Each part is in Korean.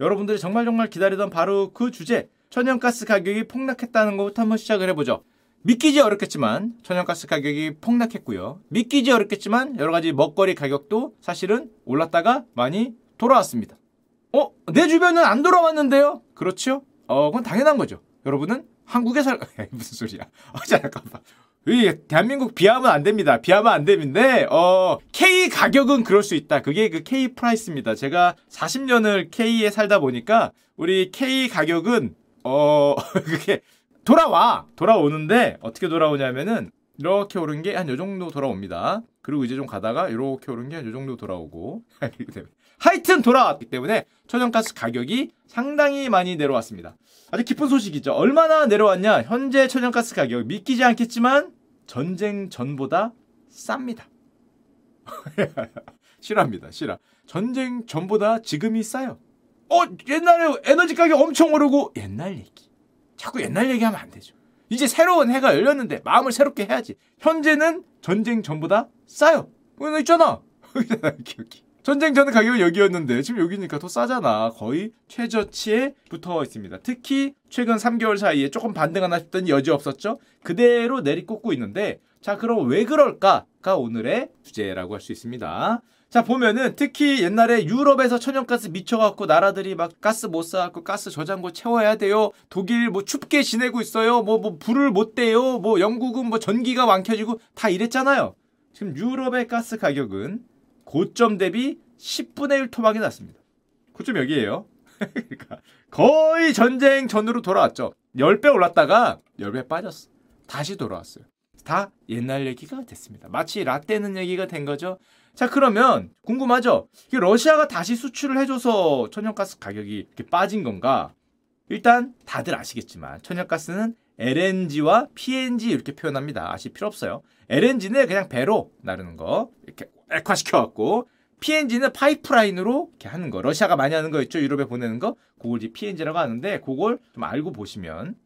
여러분들이 정말 정말 기다리던 바로 그 주제 천연가스 가격이 폭락했다는 것부터 한번 시작을 해보죠. 믿기지 어렵겠지만 천연가스 가격이 폭락했고요. 믿기지 어렵겠지만 여러 가지 먹거리 가격도 사실은 올랐다가 많이 돌아왔습니다. 어? 내 주변은 안 돌아왔는데요? 그렇죠? 어, 그건 당연한 거죠. 여러분은 한국에 살, 무슨 소리야. 어, 잠깐만. 이 대한민국 비하면 안 됩니다. 비하면 안 되는데 어 K 가격은 그럴 수 있다. 그게 그 K price입니다. 제가 40년을 K에 살다 보니까 우리 K 가격은 어 그게 돌아와 돌아오는데 어떻게 돌아오냐면은 이렇게 오른 게 한 요 정도 돌아옵니다. 그리고 이제 좀 가다가 이렇게 오른 게 한 요 정도 돌아오고 하여튼 돌아왔기 때문에 천연가스 가격이 상당히 많이 내려왔습니다. 아주 기쁜 소식이죠. 얼마나 내려왔냐? 현재 천연가스 가격 믿기지 않겠지만 전쟁 전보다 쌉니다. 싫어합니다. 싫어. 전쟁 전보다 지금이 싸요. 어, 옛날에 에너지 가격 엄청 오르고 옛날 얘기. 자꾸 옛날 얘기하면 안 되죠. 이제 새로운 해가 열렸는데 마음을 새롭게 해야지. 현재는 전쟁 전보다 싸요. 어, 있잖아. 기억이. 전쟁 전 가격은 여기였는데 지금 여기니까 더 싸잖아. 거의 최저치에 붙어 있습니다. 특히 최근 3개월 사이에 조금 반등하나 싶던 여지 없었죠? 그대로 내리꽂고 있는데 자 그럼 왜 그럴까가 오늘의 주제라고 할 수 있습니다. 자 보면은 특히 옛날에 유럽에서 천연가스 미쳐갖고 나라들이 막 가스 못 쌓았고 가스 저장고 채워야 돼요. 독일 뭐 춥게 지내고 있어요. 뭐, 뭐 불을 못 대요. 뭐 영국은 뭐 전기가 많켜지고 다 이랬잖아요. 지금 유럽의 가스 가격은 고점 대비 10분의 1 토막이 났습니다. 고점 여기에요. 그러니까 거의 전쟁 전으로 돌아왔죠. 10배 올랐다가 10배 빠졌어. 다시 돌아왔어요. 다 옛날 얘기가 됐습니다. 마치 라떼는 얘기가 된 거죠. 자, 그러면 궁금하죠? 러시아가 다시 수출을 해줘서 천연가스 가격이 이렇게 빠진 건가? 일단 다들 아시겠지만 천연가스는 LNG와 PNG 이렇게 표현합니다. 아실 필요 없어요. LNG는 그냥 배로 나르는 거 이렇게 액화시켜갖고 PNG는 파이프라인으로 이렇게 하는 거. 러시아가 많이 하는 거 있죠. 유럽에 보내는 거. 그걸 이제 PNG라고 하는데 그걸 좀 알고 보시면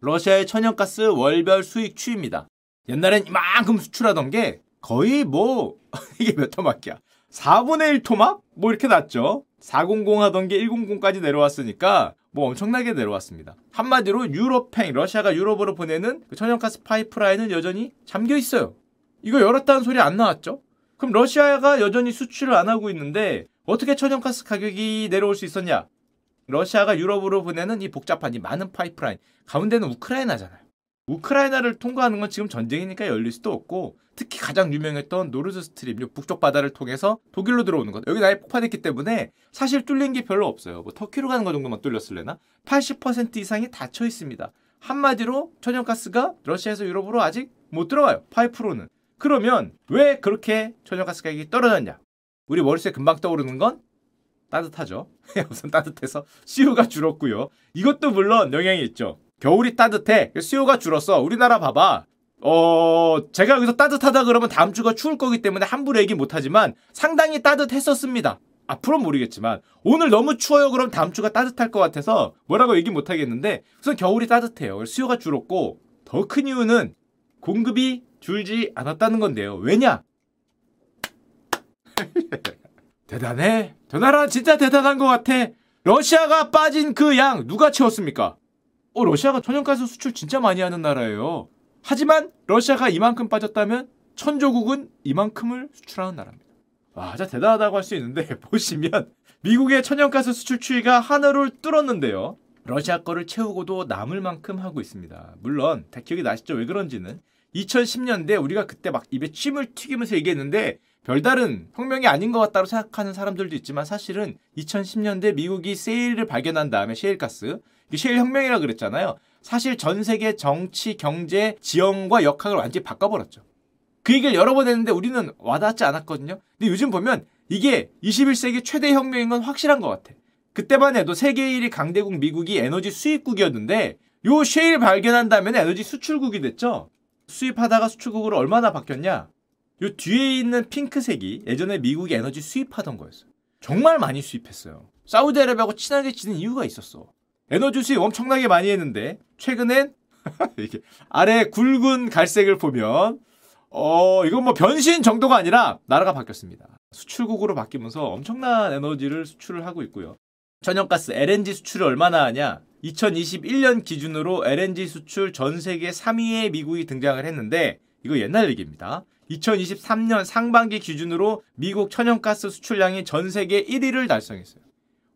러시아의 천연가스 월별 수익 추입니다. 옛날엔 이만큼 수출하던 게 거의 뭐 이게 몇 토막이야. 4분의 1 토막? 뭐 이렇게 났죠. 400 하던 게 100까지 내려왔으니까 뭐 엄청나게 내려왔습니다. 한마디로 유럽행, 러시아가 유럽으로 보내는 그 천연가스 파이프라인은 여전히 잠겨 있어요. 이거 열었다는 소리 안 나왔죠? 그럼 러시아가 여전히 수출을 안 하고 있는데 어떻게 천연가스 가격이 내려올 수 있었냐? 러시아가 유럽으로 보내는 이 복잡한 이 많은 파이프라인 가운데는 우크라이나잖아요. 우크라이나를 통과하는 건 지금 전쟁이니까 열릴 수도 없고 특히 가장 유명했던 노르드 스트림 북쪽 바다를 통해서 독일로 들어오는 것 여기 아예 폭파됐기 때문에 사실 뚫린 게 별로 없어요. 뭐 터키로 가는 거 정도만 뚫렸을래나? 80% 이상이 닫혀 있습니다. 한마디로 천연가스가 러시아에서 유럽으로 아직 못 들어가요. 파이프로는. 그러면 왜 그렇게 천연가스 가격이 떨어졌냐? 우리 머릿속에 금방 떠오르는 건 따뜻하죠. 우선 따뜻해서 수요가 줄었고요. 이것도 물론 영향이 있죠. 겨울이 따뜻해. 수요가 줄었어. 우리나라 봐봐. 어, 제가 여기서 따뜻하다 그러면 다음 주가 추울 거기 때문에 함부로 얘기 못하지만 상당히 따뜻했었습니다. 앞으로는 모르겠지만 오늘 너무 추워요 그럼 다음 주가 따뜻할 것 같아서 뭐라고 얘기 못하겠는데 우선 겨울이 따뜻해요. 수요가 줄었고 더 큰 이유는 공급이 줄지 않았다는 건데요. 왜냐? 대단해. 대단한 진짜 대단한 것 같아. 러시아가 빠진 그 양 누가 채웠습니까? 어, 러시아가 천연가스 수출 진짜 많이 하는 나라예요. 하지만 러시아가 이만큼 빠졌다면 천조국은 이만큼을 수출하는 나라입니다. 와, 진짜 대단하다고 할 수 있는데 보시면 미국의 천연가스 수출 추이가 하늘을 뚫었는데요. 러시아 거를 채우고도 남을 만큼 하고 있습니다. 물론 다 기억이 나시죠? 왜 그런지는 2010년대 우리가 그때 막 입에 침을 튀기면서 얘기했는데 별다른 혁명이 아닌 것 같다고 생각하는 사람들도 있지만 사실은 2010년대 미국이 세일을 발견한 다음에 셰일가스 셰일 혁명이라 그랬잖아요. 사실 전 세계 정치, 경제, 지형과 역학을 완전히 바꿔버렸죠. 그 얘기를 여러 번 했는데 우리는 와닿지 않았거든요. 근데 요즘 보면 이게 21세기 최대 혁명인 건 확실한 것 같아. 그때만 해도 세계 1위 강대국 미국이 에너지 수입국이었는데 요 셰일 발견한 다음에 에너지 수출국이 됐죠. 수입하다가 수출국으로 얼마나 바뀌었냐? 요 뒤에 있는 핑크색이 예전에 미국이 에너지 수입하던 거였어요. 정말 많이 수입했어요. 사우디아라비아하고 친하게 지낸 이유가 있었어. 에너지 수입 엄청나게 많이 했는데 최근엔 이렇게 아래 굵은 갈색을 보면 어 이건 뭐 변신 정도가 아니라 나라가 바뀌었습니다. 수출국으로 바뀌면서 엄청난 에너지를 수출을 하고 있고요. 천연가스 LNG 수출을 얼마나 하냐? 2021년 기준으로 LNG 수출 전 세계 3위에 미국이 등장을 했는데 이거 옛날 얘기입니다. 2023년 상반기 기준으로 미국 천연가스 수출량이 전 세계 1위를 달성했어요.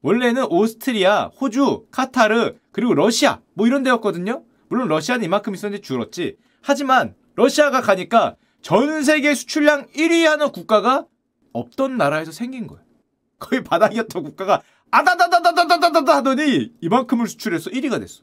원래는 오스트리아, 호주, 카타르, 그리고 러시아 뭐 이런 데였거든요. 물론 러시아는 이만큼 있었는데 줄었지. 하지만 러시아가 가니까 전 세계 수출량 1위 하는 국가가 없던 나라에서 생긴 거예요. 거의 바닥이었던 국가가 아다다다다다다다다 하더니 이만큼을 수출해서 1위가 됐어.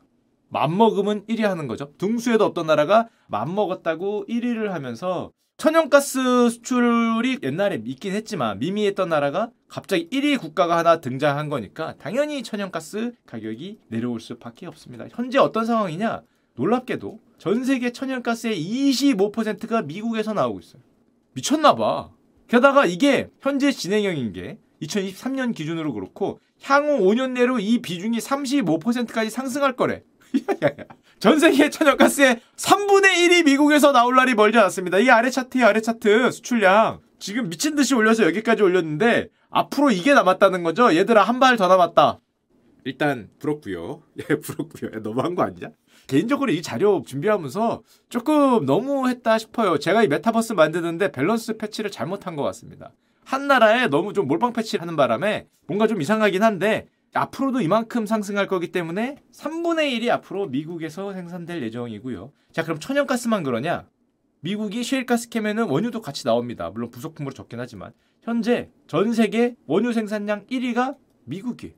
맘먹으면 1위 하는 거죠. 등수에도 어떤 나라가 맘먹었다고 1위를 하면서 천연가스 수출이 옛날에 있긴 했지만 미미했던 나라가 갑자기 1위 국가가 하나 등장한 거니까 당연히 천연가스 가격이 내려올 수밖에 없습니다. 현재 어떤 상황이냐? 놀랍게도 전 세계 천연가스의 25%가 미국에서 나오고 있어요. 미쳤나 봐. 게다가 이게 현재 진행형인 게 2023년 기준으로 그렇고 향후 5년 내로 이 비중이 35%까지 상승할 거래. 전 세계 천연가스의 3분의 1이 미국에서 나올 날이 멀지 않았습니다. 이 아래 차트에 아래 차트 수출량. 지금 미친 듯이 올려서 여기까지 올렸는데 앞으로 이게 남았다는 거죠. 얘들아 한 발 더 남았다. 일단 부럽고요. 예, 부럽고요. 너무한 거 아니냐? 개인적으로 이 자료 준비하면서 조금 너무했다 싶어요. 제가 이 메타버스 만드는데 밸런스 패치를 잘못한 것 같습니다. 한 나라에 너무 좀 몰빵 패치를 하는 바람에 뭔가 좀 이상하긴 한데 앞으로도 이만큼 상승할 거기 때문에 3분의 1이 앞으로 미국에서 생산될 예정이고요. 자, 그럼 천연가스만 그러냐? 미국이 셰일가스 캐면은 원유도 같이 나옵니다. 물론 부속품으로 적긴 하지만 현재 전 세계 원유 생산량 1위가 미국이에요.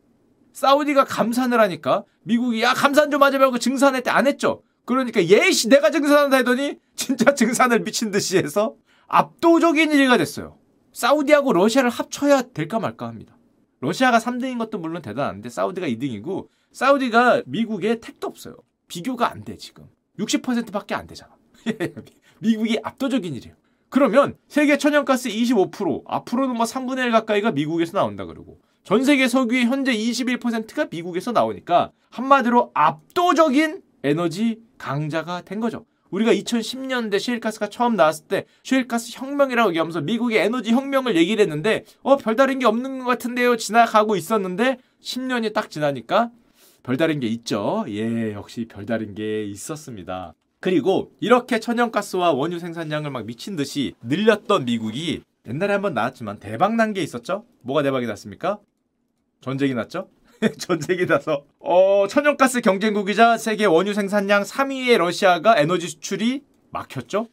사우디가 감산을 하니까 미국이 야 감산 좀 하자 말고 증산했대 안 했죠. 그러니까 예시 내가 증산한다 했더니 진짜 증산을 미친 듯이 해서 압도적인 1위가 됐어요. 사우디하고 러시아를 합쳐야 될까 말까 합니다. 러시아가 3등인 것도 물론 대단한데 사우디가 2등이고 사우디가 미국에 택도 없어요. 비교가 안 돼 지금. 60%밖에 안 되잖아. 미국이 압도적인 일이에요. 그러면 세계 천연가스 25% 앞으로는 뭐 3분의 1 가까이가 미국에서 나온다 그러고 전 세계 석유의 현재 21%가 미국에서 나오니까 한마디로 압도적인 에너지 강자가 된 거죠. 우리가 2010년대 셰일가스가 처음 나왔을 때 셰일가스 혁명이라고 얘기하면서 미국의 에너지 혁명을 얘기를 했는데 어 별다른 게 없는 것 같은데요 지나가고 있었는데 10년이 딱 지나니까 별다른 게 있죠. 예, 역시 별다른 게 있었습니다. 그리고 이렇게 천연가스와 원유 생산량을 막 미친 듯이 늘렸던 미국이 옛날에 한번 나왔지만 대박 난 게 있었죠? 뭐가 대박이 났습니까? 전쟁이 났죠? 전쟁이 나서 어, 천연가스 경쟁국이자 세계 원유 생산량 3위의 러시아가 에너지 수출이 막혔죠.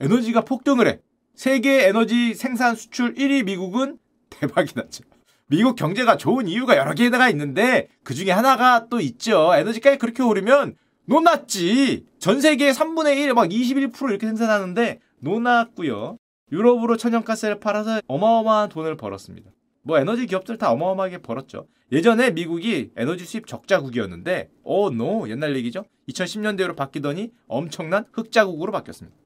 에너지가 폭등을 해. 세계 에너지 생산 수출 1위 미국은 대박이 났죠. 미국 경제가 좋은 이유가 여러 개가 있는데 그 중에 하나가 또 있죠. 에너지가이 그렇게 오르면 논났지. 전 세계 3분의 1, 막 21% 이렇게 생산하는데 논났고요. 유럽으로 천연가스를 팔아서 어마어마한 돈을 벌었습니다. 뭐 에너지 기업들 다 어마어마하게 벌었죠. 예전에 미국이 에너지 수입 적자국이었는데 어, 노 옛날 얘기죠. 2010년대로 바뀌더니 엄청난 흑자국으로 바뀌었습니다.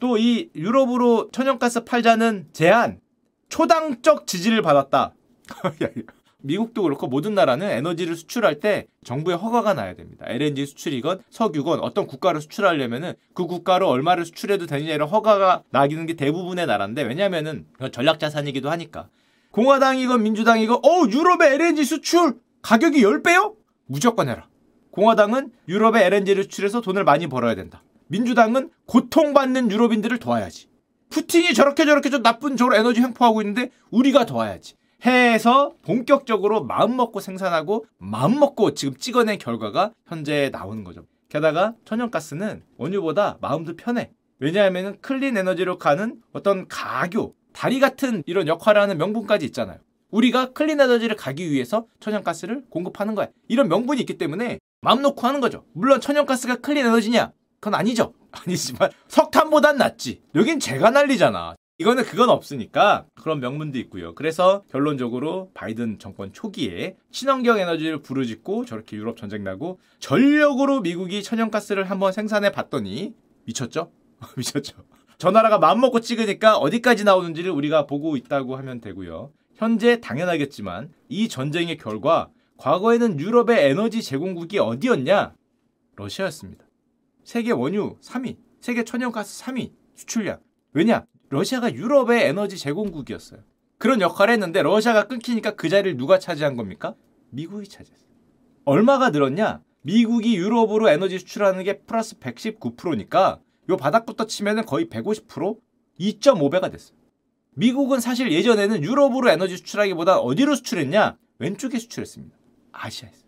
또 이 유럽으로 천연가스 팔자는 제한 초당적 지지를 받았다. 미국도 그렇고 모든 나라는 에너지를 수출할 때 정부의 허가가 나야 됩니다. LNG 수출이건 석유건 어떤 국가를 수출하려면은 그 국가로 얼마를 수출해도 되느냐 이런 허가가 나기는 게 대부분의 나라인데 왜냐면은 전략 자산이기도 하니까. 공화당이건 민주당이건 어 유럽의 LNG 수출 가격이 10배요? 무조건 해라. 공화당은 유럽의 LNG를 수출해서 돈을 많이 벌어야 된다. 민주당은 고통받는 유럽인들을 도와야지. 푸틴이 저렇게 저렇게 좀 나쁜 저로 에너지 횡포하고 있는데 우리가 도와야지. 해에서 본격적으로 마음먹고 생산하고 마음먹고 지금 찍어낸 결과가 현재 나오는 거죠. 게다가 천연가스는 원유보다 마음도 편해. 왜냐하면 clean 에너지로 가는 어떤 가교, 다리 같은 이런 역할을 하는 명분까지 있잖아요. 우리가 clean 에너지를 가기 위해서 천연가스를 공급하는 거야. 이런 명분이 있기 때문에 마음 놓고 하는 거죠. 물론 천연가스가 clean 에너지냐? 그건 아니죠. 아니지만 석탄보단 낫지. 여긴 제가 난리잖아. 이거는 그건 없으니까 그런 명분도 있고요. 그래서 결론적으로 바이든 정권 초기에 친환경 에너지를 부르짖고 저렇게 유럽 전쟁 나고 전력으로 미국이 천연가스를 한번 생산해 봤더니 미쳤죠? 미쳤죠. 저 나라가 마음먹고 찍으니까 어디까지 나오는지를 우리가 보고 있다고 하면 되고요. 현재 당연하겠지만 이 전쟁의 결과 과거에는 유럽의 에너지 제공국이 어디였냐? 러시아였습니다. 세계 원유 3위, 세계 천연가스 3위 수출량. 왜냐? 러시아가 유럽의 에너지 제공국이었어요. 그런 역할을 했는데 러시아가 끊기니까 그 자리를 누가 차지한 겁니까? 미국이 차지했어요. 얼마가 늘었냐? 미국이 유럽으로 에너지 수출하는 게 플러스 119%니까 요 바닥부터 치면은 거의 150% 2.5배가 됐어요. 미국은 사실 예전에는 유럽으로 에너지 수출하기보다 어디로 수출했냐? 왼쪽에 수출했습니다. 아시아에서.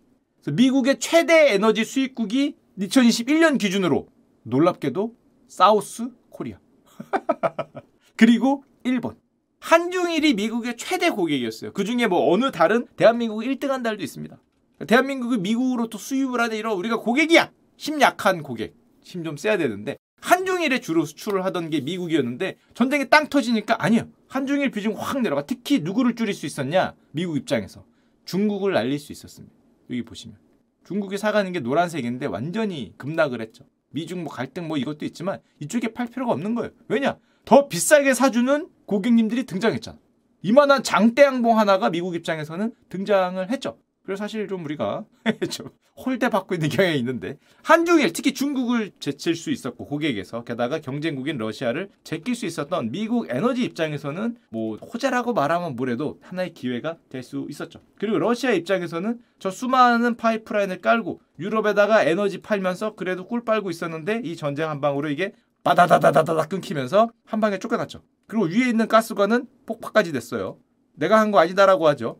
미국의 최대 에너지 수입국이 2021년 기준으로 놀랍게도 사우스 코리아. 그리고 일본. 한중일이 미국의 최대 고객이었어요. 그 중에 뭐 어느 달은 대한민국이 1등 한 달도 있습니다. 대한민국이 미국으로부터 수입을 하는 이런 우리가 고객이야. 힘 약한 고객. 힘좀 세야 되는데 한중일에 주로 수출을 하던 게 미국이었는데 전쟁에 땅 터지니까 아니요. 한중일 비중 확 내려가. 특히 누구를 줄일 수 있었냐? 미국 입장에서 중국을 날릴 수 있었습니다. 여기 보시면 중국이 사가는 게 노란색인데 완전히 급락을 했죠. 미중 뭐 갈등 뭐 이것도 있지만 이쪽에 팔 필요가 없는 거예요. 왜냐? 더 비싸게 사주는 고객님들이 등장했잖아. 이만한 장대양봉 하나가 미국 입장에서는 등장을 했죠. 그래서 사실 좀 우리가 좀 홀대 받고 있는 경향이 있는데 한중일 특히 중국을 제칠 수 있었고 고객에서 게다가 경쟁국인 러시아를 제낄 수 있었던 미국 에너지 입장에서는 뭐 호재라고 말하면 뭐래도 하나의 기회가 될 수 있었죠. 그리고 러시아 입장에서는 저 수많은 파이프라인을 깔고 유럽에다가 에너지 팔면서 그래도 꿀 빨고 있었는데 이 전쟁 한 방으로 이게 바다다다다다 끊기면서 한 방에 쫓겨났죠. 그리고 위에 있는 가스관은 폭파까지 됐어요. 내가 한 거 아니다라고 하죠.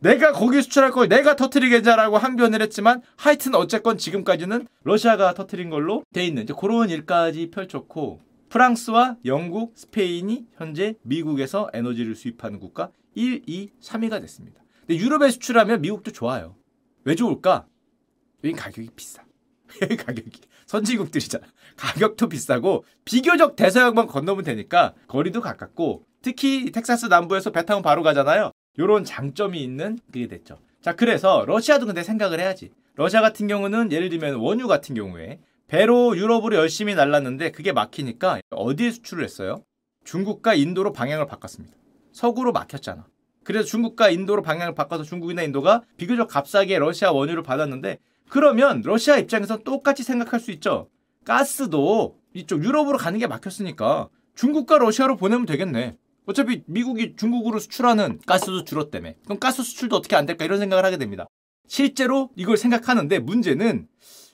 내가 거기 수출할 걸 내가 터트리겠냐라고 항변을 했지만 하여튼 어쨌건 지금까지는 러시아가 터트린 걸로 돼 있는 이제 그런 일까지 펼쳤고 프랑스와 영국, 스페인이 현재 미국에서 에너지를 수입하는 국가 1, 2, 3위가 됐습니다. 근데 유럽에 수출하면 미국도 좋아요. 왜 좋을까? 여긴 가격이 비싸. 가격이 선진국들이잖아. 가격도 비싸고 비교적 대서양만 건너면 되니까 거리도 가깝고 특히 텍사스 남부에서 배 타면 바로 가잖아요. 요런 장점이 있는 그게 됐죠. 자, 그래서 러시아도 근데 생각을 해야지. 러시아 같은 경우는 예를 들면 원유 같은 경우에 배로 유럽으로 열심히 날랐는데 그게 막히니까 어디에 수출을 했어요? 중국과 인도로 방향을 바꿨습니다. 서구로 막혔잖아. 그래서 중국과 인도로 방향을 바꿔서 중국이나 인도가 비교적 값싸게 러시아 원유를 받았는데 그러면 러시아 입장에서 똑같이 생각할 수 있죠. 가스도 이쪽 유럽으로 가는 게 막혔으니까 중국과 러시아로 보내면 되겠네. 어차피 미국이 중국으로 수출하는 가스도 줄었다며. 그럼 가스 수출도 어떻게 안 될까 이런 생각을 하게 됩니다. 실제로 이걸 생각하는데 문제는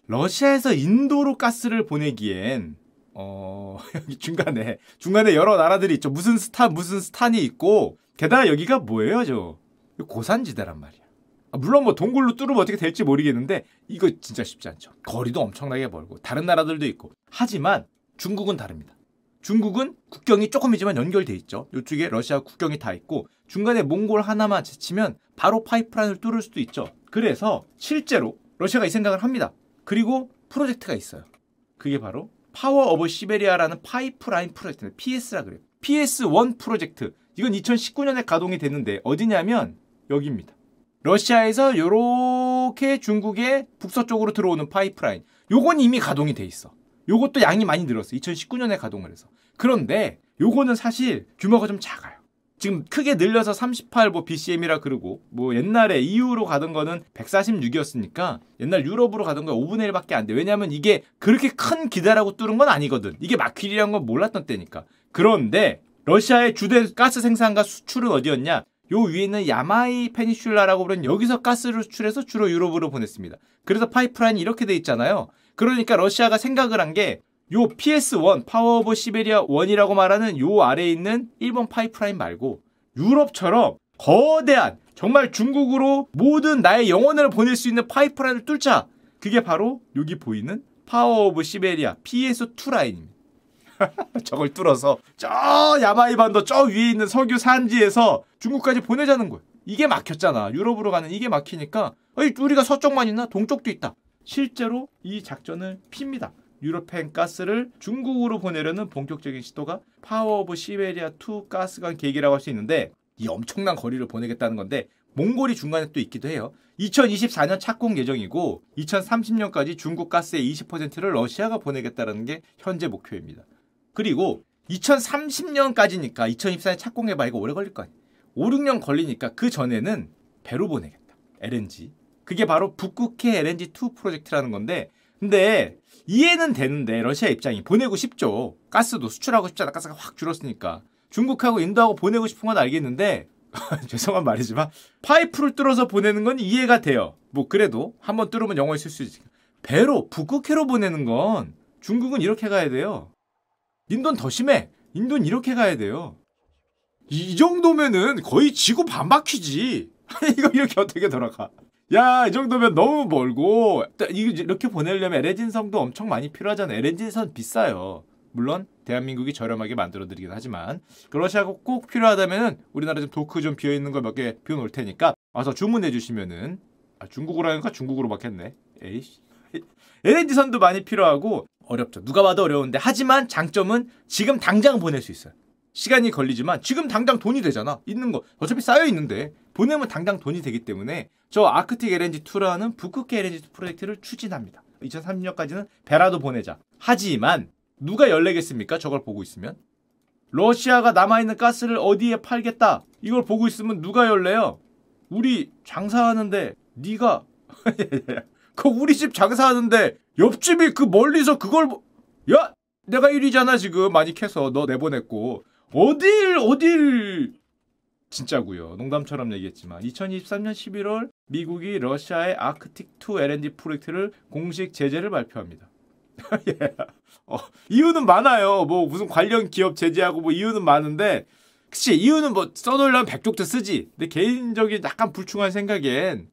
러시아에서 인도로 가스를 보내기엔 어 여기 중간에 중간에 여러 나라들이 있죠. 무슨 스탄 무슨 스탄이 있고 게다가 여기가 뭐예요, 저 고산지대란 말이야. 아, 물론 뭐 동굴로 뚫으면 어떻게 될지 모르겠는데 이거 진짜 쉽지 않죠. 거리도 엄청나게 멀고 다른 나라들도 있고 하지만 중국은 다릅니다. 중국은 국경이 조금이지만 연결돼 있죠. 이쪽에 러시아 국경이 다 있고 중간에 몽골 하나만 제치면 바로 파이프라인을 뚫을 수도 있죠. 그래서 실제로 러시아가 이 생각을 합니다. 그리고 프로젝트가 있어요. 그게 바로 Power of Siberia라는 파이프라인 프로젝트입니다. PS라 그래요. PS1 프로젝트. 이건 2019년에 가동이 됐는데 어디냐면 여기입니다. 러시아에서 이렇게 중국의 북서쪽으로 들어오는 파이프라인. 요건 이미 가동이 돼 있어. 요것도 양이 많이 늘었어. 2019년에 가동을 해서. 그런데 요거는 사실 규모가 좀 작아요. 지금 크게 늘려서 38뭐 BCM이라 그러고 뭐 옛날에 EU로 가던 거는 146이었으니까 옛날 유럽으로 가던 거 5분의 1밖에 안 돼. 왜냐면 이게 그렇게 큰 기대라고 뚫은 건 아니거든. 이게 마퀴리란 건 몰랐던 때니까. 그런데 러시아의 주된 가스 생산과 수출은 어디였냐? 요 위에 있는 Yamal Peninsula라고 부르는 여기서 가스를 수출해서 주로 유럽으로 보냈습니다. 그래서 파이프라인이 이렇게 돼 있잖아요. 그러니까 러시아가 생각을 한 게 요 PS1 Power of Siberia 1이라고 말하는 요 아래에 있는 1번 파이프라인 말고 유럽처럼 거대한 정말 중국으로 모든 나의 영혼을 보낼 수 있는 파이프라인을 뚫자. 그게 바로 여기 보이는 Power of Siberia PS2 라인입니다. 저걸 뚫어서 저 야말 반도 저 위에 있는 석유 산지에서 중국까지 보내자는 거예요. 이게 막혔잖아. 유럽으로 가는 이게 막히니까 아니, 우리가 서쪽만 있나? 동쪽도 있다. 실제로 이 작전을 핍니다. 유럽행 가스를 중국으로 보내려는 본격적인 시도가 Power of Siberia 2 가스관 계획이라고 할 수 있는데 이 엄청난 거리를 보내겠다는 건데 몽골이 중간에 또 있기도 해요. 2024년 착공 예정이고 2030년까지 중국 가스의 20%를 러시아가 보내겠다는 게 현재 목표입니다. 그리고 2030년까지니까 2024년 착공해봐 이거 오래 걸릴 거 아니야. 5, 6년 걸리니까 그 전에는 배로 보내겠다. LNG. 그게 바로 북극해 LNG2 프로젝트라는 건데 근데 이해는 되는데 러시아 입장이 보내고 싶죠. 가스도 수출하고 싶잖아. 가스가 확 줄었으니까. 중국하고 인도하고 보내고 싶은 건 알겠는데 죄송한 말이지만 파이프를 뚫어서 보내는 건 이해가 돼요. 뭐 그래도 한번 뚫으면 영어에 쓸 수 있지. 배로 북극해로 보내는 건 중국은 이렇게 가야 돼요. 인도는 더 심해. 인도는 이렇게 가야 돼요. 이 정도면은 거의 지구 반바퀴지. 이거 이렇게 어떻게 돌아가? 야, 이 정도면 너무 멀고 이렇게 보내려면 LNG선도 엄청 많이 필요하잖아. LNG선 비싸요. 물론 대한민국이 저렴하게 만들어 드리긴 하지만 러시아가 꼭 필요하다면은 우리나라 좀 도크 좀 비어 있는 거 몇 개 비워 놓을 테니까 와서 주문해 주시면은 아, 중국어로 하니까 중국어로 막 했네. 에이씨. LNG선도 많이 필요하고 어렵죠. 누가 봐도 어려운데 하지만 장점은 지금 당장 보낼 수 있어요. 시간이 걸리지만 지금 당장 돈이 되잖아. 있는 거 어차피 쌓여 있는데 보내면 당장 돈이 되기 때문에 저 아크틱 LNG 2라는 북극해 LNG 프로젝트를 추진합니다. 2030년까지는 배라도 보내자. 하지만 누가 열내겠습니까? 저걸 보고 있으면 러시아가 남아있는 가스를 어디에 팔겠다. 이걸 보고 있으면 누가 열래요? 우리 장사하는데 네가 그 우리 집 장사하는데 옆집이 그 멀리서 그걸 야 내가 1위잖아 지금 많이 캐서 너 내보냈고 어딜 어딜 진짜고요. 농담처럼 얘기했지만 2023년 11월 미국이 러시아의 아크틱2 LNG 프로젝트를 공식 제재를 발표합니다. 예. 어, 이유는 많아요. 뭐 무슨 관련 기업 제재하고 뭐 이유는 많은데 그치 이유는 뭐 써놓으려면 백족도 쓰지. 근데 개인적인 약간 불충한 생각엔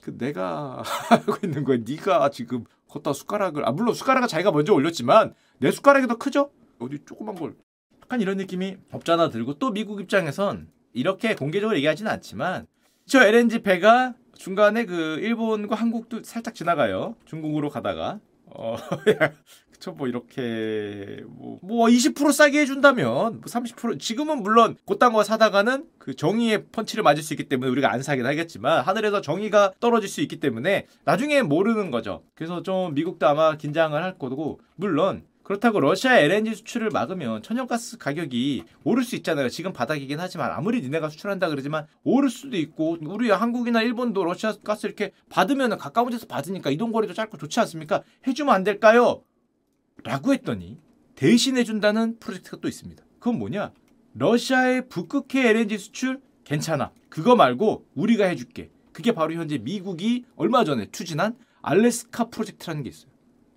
그 내가 하고 있는 거야. 네가 지금 걷다 숟가락을 아 물론 숟가락은 자기가 먼저 올렸지만 내 숟가락이 더 크죠? 어디 조그만 걸 약간 이런 느낌이 없잖아 들고 또 미국 입장에선 이렇게 공개적으로 얘기하지는 않지만 저 LNG 배가 중간에 그 일본과 한국도 살짝 지나가요. 중국으로 가다가 어 그쵸 뭐 이렇게 뭐, 뭐 20% 싸게 해준다면 뭐30% 지금은 물론 곧딴 거 사다가는 그 정의의 펀치를 맞을 수 있기 때문에 우리가 안 사긴 하겠지만 하늘에서 정의가 떨어질 수 있기 때문에 나중에 모르는 거죠. 그래서 좀 미국도 아마 긴장을 할 거고 물론 그렇다고 러시아 LNG 수출을 막으면 천연가스 가격이 오를 수 있잖아요. 지금 바닥이긴 하지만 아무리 니네가 수출한다 그러지만 오를 수도 있고 우리 한국이나 일본도 러시아 가스 이렇게 받으면 가까운 데서 받으니까 이동거리도 짧고 좋지 않습니까? 해주면 안 될까요? 라고 했더니 대신해준다는 프로젝트가 또 있습니다. 그건 뭐냐? 러시아의 북극해 LNG 수출 괜찮아. 그거 말고 우리가 해줄게. 그게 바로 현재 미국이 얼마 전에 추진한 알래스카 프로젝트라는 게 있어요.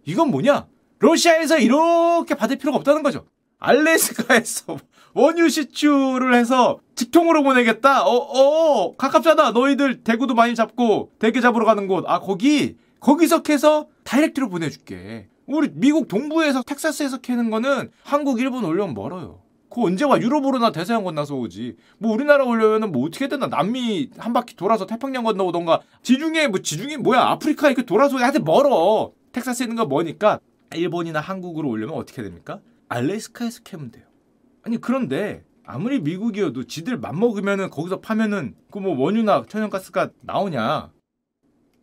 이건 뭐냐? 러시아에서 이렇게 받을 필요가 없다는 거죠. 알래스카에서 원유 시추를 해서 직통으로 보내겠다. 어, 어, 가깝잖아. 너희들 대구도 많이 잡고 대게 잡으러 가는 곳. 아, 거기 거기서 캐서 direct로 보내줄게. 우리 미국 동부에서 텍사스에서 캐는 거는 한국, 일본 올려면 멀어요. 그 언제 와 유럽으로나 대서양 건너서 오지. 뭐 우리나라 올려면은 뭐 어떻게 되나 남미 한 바퀴 돌아서 태평양 건너오던가 지중해 뭐 지중해 뭐야 아프리카 이렇게 돌아서 하여튼 멀어. 텍사스에 있는 거 뭐니까 일본이나 한국으로 올려면 어떻게 됩니까? 알래스카에서 캐면 돼요. 아니 그런데 아무리 미국이어도 지들 맘먹으면은 거기서 파면은 그 뭐 원유나 천연가스가 나오냐?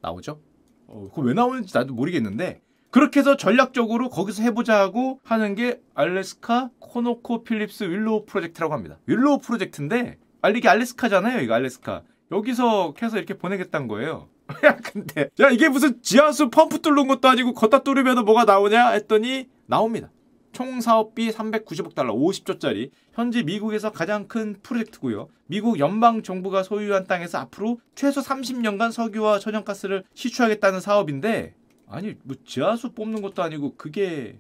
나오죠? 어, 그거 왜 나오는지 나도 모르겠는데 그렇게 해서 전략적으로 거기서 해보자 하고 하는 게 알래스카 코노코 필립스 윌로우 프로젝트라고 합니다. 윌로우 프로젝트인데 아 이게 알래스카잖아요. 이거 알래스카. 여기서 캐서 이렇게 보내겠다는 거예요. 야 근데 야 이게 무슨 지하수 펌프 뚫는 것도 아니고 걷다 뚫으면 뭐가 나오냐 했더니 나옵니다. 총 사업비 390억 달러 50조짜리 현재 미국에서 가장 큰 프로젝트고요. 미국 연방 정부가 소유한 땅에서 앞으로 최소 30년간 석유와 천연가스를 시추하겠다는 사업인데 아니 뭐 지하수 뽑는 것도 아니고 그게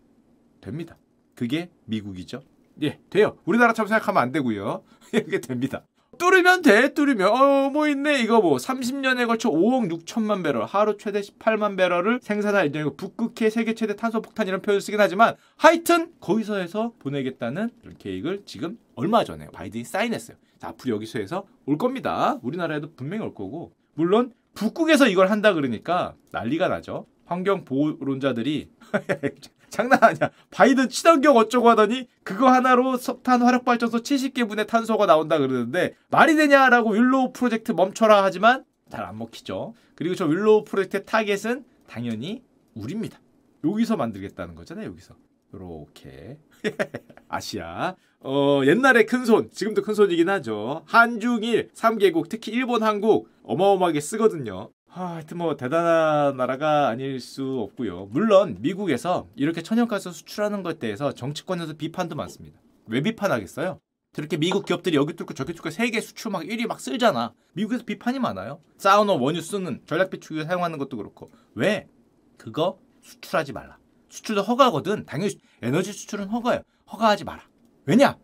됩니다. 그게 미국이죠. 예, 돼요. 우리나라처럼 생각하면 안 되고요. 이게 됩니다. 뚫으면 돼 뚫으면. 어 뭐 있네 이거 뭐. 30년에 걸쳐 5억 6천만 배럴 하루 최대 18만 배럴을 생산할 예정이고 북극해 세계 최대 탄소폭탄 이런 표현을 쓰긴 하지만 하여튼 거기서 해서 보내겠다는 계획을 지금 얼마 전에 바이든이 사인했어요. 자, 앞으로 여기서 해서 올 겁니다. 우리나라에도 분명히 올 거고. 물론 북극에서 이걸 한다 그러니까 난리가 나죠. 환경 보호론자들이 장난 아니야. 바이든 친환경 어쩌고 하더니 그거 하나로 석탄 화력 발전소 70개 분의 탄소가 나온다 그러는데 말이 되냐라고 윌로우 프로젝트 멈춰라 하지만 잘 안 먹히죠. 그리고 저 윌로우 프로젝트의 타겟은 당연히 우리입니다. 여기서 만들겠다는 거잖아요. 여기서. 이렇게 아시아 어 옛날에 큰손 지금도 큰손이긴 하죠 한중일 3개국 특히 일본 한국 어마어마하게 쓰거든요 아, 하여튼 뭐 대단한 나라가 아닐 수 없고요. 물론 미국에서 이렇게 천연가스 수출하는 것에 대해서 정치권에서 비판도 많습니다. 왜 비판하겠어요? 저렇게 미국 기업들이 여기 뚫고 저기 뚫고 세계 수출 막 1위 막 쓸잖아. 미국에서 비판이 많아요. 사우너 원유 쓰는 전략 비축유 사용하는 것도 그렇고 왜 그거 수출하지 말라. 수출도 허가거든. 당연히 에너지 수출은 허가예요. 허가하지 마라. 왜냐?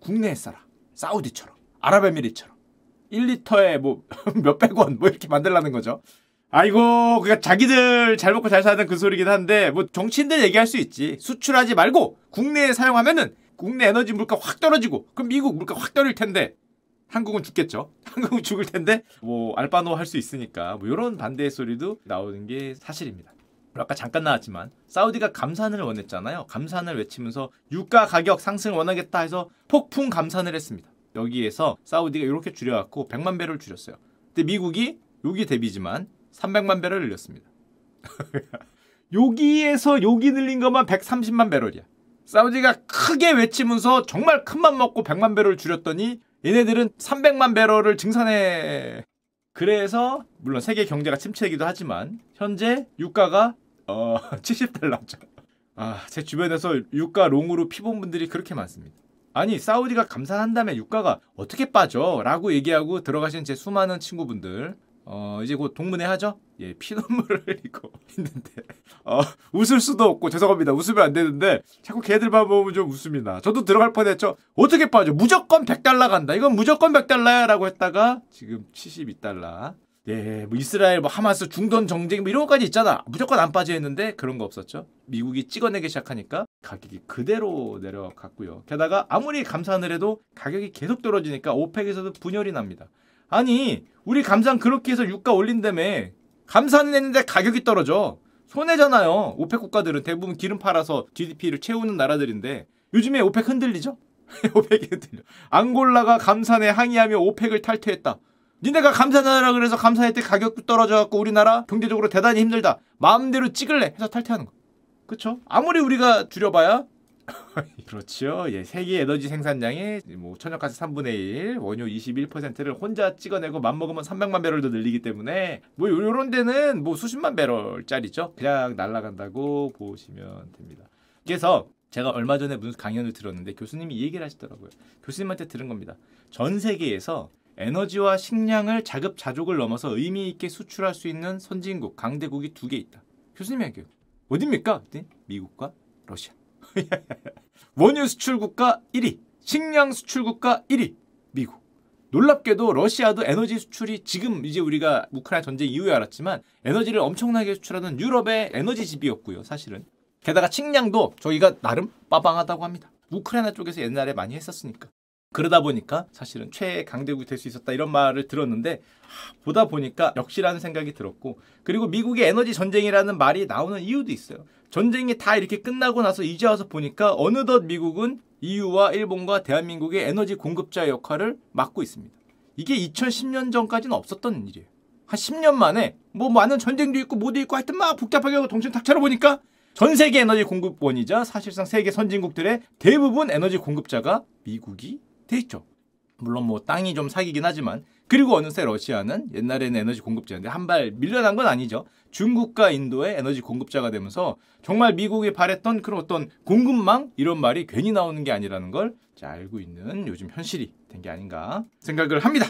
국내에 써라. 사우디처럼, 아랍에미리처럼 1리터에 뭐 몇백 원 뭐 이렇게 만들라는 거죠. 아이고, 그니까 자기들 잘 먹고 잘 사는 그 소리긴 한데 뭐 정치인들 얘기할 수 있지. 수출하지 말고 국내에 사용하면은 국내 에너지 물가 확 떨어지고 그럼 미국 물가 확 떨어질 텐데 한국은 죽겠죠. 한국은 죽을 텐데 뭐 알바노 할 수 있으니까 뭐 이런 반대의 소리도 나오는 게 사실입니다. 아까 잠깐 나왔지만 사우디가 감산을 원했잖아요. 감산을 외치면서 유가 가격 상승을 원하겠다 해서 폭풍 감산을 했습니다. 여기에서 사우디가 이렇게 줄여갖고 100만 배럴 줄였어요. 근데 미국이 여기 대비지만 300만 배럴 늘렸습니다. 여기에서 여기 늘린 것만 130만 배럴이야. 사우디가 크게 외치면서 정말 큰 맘 먹고 100만 배럴 줄였더니 얘네들은 300만 배럴을 증산해. 그래서 물론 세계 경제가 침체이기도 하지만 현재 유가가 어 70달러죠. 아, 제 주변에서 유가 롱으로 피본 분들이 그렇게 많습니다. 아니, 사우디가 감산한 다음에 유가가 어떻게 빠져? 라고 얘기하고 들어가신 제 수많은 친구분들. 어, 이제 곧 동문회 하죠? 예, 피눈물을 흘리고 있는데, 어, 웃을 수도 없고, 죄송합니다. 웃으면 안 되는데, 자꾸 걔들만 보면 좀 웃습니다. 저도 들어갈 뻔 했죠? 어떻게 빠져? 무조건 100달러 간다. 이건 무조건 100달러야. 라고 했다가, 지금 72달러. 예, 뭐 이스라엘, 뭐 하마스, 중동 전쟁 뭐 이런 것까지 있잖아. 무조건 안 빠져 있는데 그런 거 없었죠. 미국이 찍어내기 시작하니까 가격이 그대로 내려갔고요. 게다가 아무리 감산을 해도 가격이 계속 떨어지니까 오펙에서도 분열이 납니다. 아니, 우리 감산 그렇게 해서 유가 올린다며 감산은 했는데 가격이 떨어져. 손해잖아요. 오펙 국가들은 대부분 기름 팔아서 GDP를 채우는 나라들인데 요즘에 오펙 흔들리죠? 오펙이 흔들려. 앙골라가 감산에 항의하며 오펙을 탈퇴했다. 니네가 감산하라 그래서 감산할 때 가격도 떨어져갖고 우리나라 경제적으로 대단히 힘들다. 마음대로 찍을래 해서 탈퇴하는 거. 그쵸? 아무리 우리가 줄여봐야 그렇죠. 예, 세계 에너지 생산량의 뭐 천연가스 3분의 1, 원유 21%를 혼자 찍어내고 맘먹으면 300만 배럴도 늘리기 때문에 뭐 요런 데는 뭐 수십만 배럴짜리죠. 그냥 날아간다고 보시면 됩니다. 그래서 제가 얼마 전에 무슨 강연을 들었는데 교수님이 이 얘기를 하시더라고요. 교수님한테 들은 겁니다. 전 세계에서 에너지와 식량을 자급자족을 넘어서 의미 있게 수출할 수 있는 선진국, 강대국이 두 개 있다. 교수님이 얘기해요. 어딥니까? 미국과 러시아. 원유 수출 국가 1위, 식량 수출 국가 1위, 미국. 놀랍게도 러시아도 에너지 수출이 지금 이제 우리가 우크라이나 전쟁 이후에 알았지만 에너지를 엄청나게 수출하는 유럽의 에너지 집이었고요, 사실은. 게다가 식량도 저희가 나름 빠방하다고 합니다. 우크라이나 쪽에서 옛날에 많이 했었으니까. 그러다 보니까 사실은 최강대국이 될 수 있었다 이런 말을 들었는데 보다 보니까 역시라는 생각이 들었고 그리고 미국의 에너지 전쟁이라는 말이 나오는 이유도 있어요. 전쟁이 다 이렇게 끝나고 나서 이제 와서 보니까 어느덧 미국은 EU와 일본과 대한민국의 에너지 공급자 역할을 맡고 있습니다. 이게 2010년 전까지는 없었던 일이에요. 한 10년 만에 뭐 많은 전쟁도 있고 뭐도 있고 하여튼 막 복잡하게 하고 동천 탁 차려보니까 전 세계 에너지 공급원이자 사실상 세계 선진국들의 대부분 에너지 공급자가 미국이 돼 있죠. 물론 뭐 땅이 좀 사기긴 하지만 그리고 어느새 러시아는 옛날에는 에너지 공급자인데 한 발 밀려난 건 아니죠. 중국과 인도의 에너지 공급자가 되면서 정말 미국이 바랬던 그런 어떤 공급망 이런 말이 괜히 나오는 게 아니라는 걸 알고 있는 요즘 현실이 된 게 아닌가 생각을 합니다.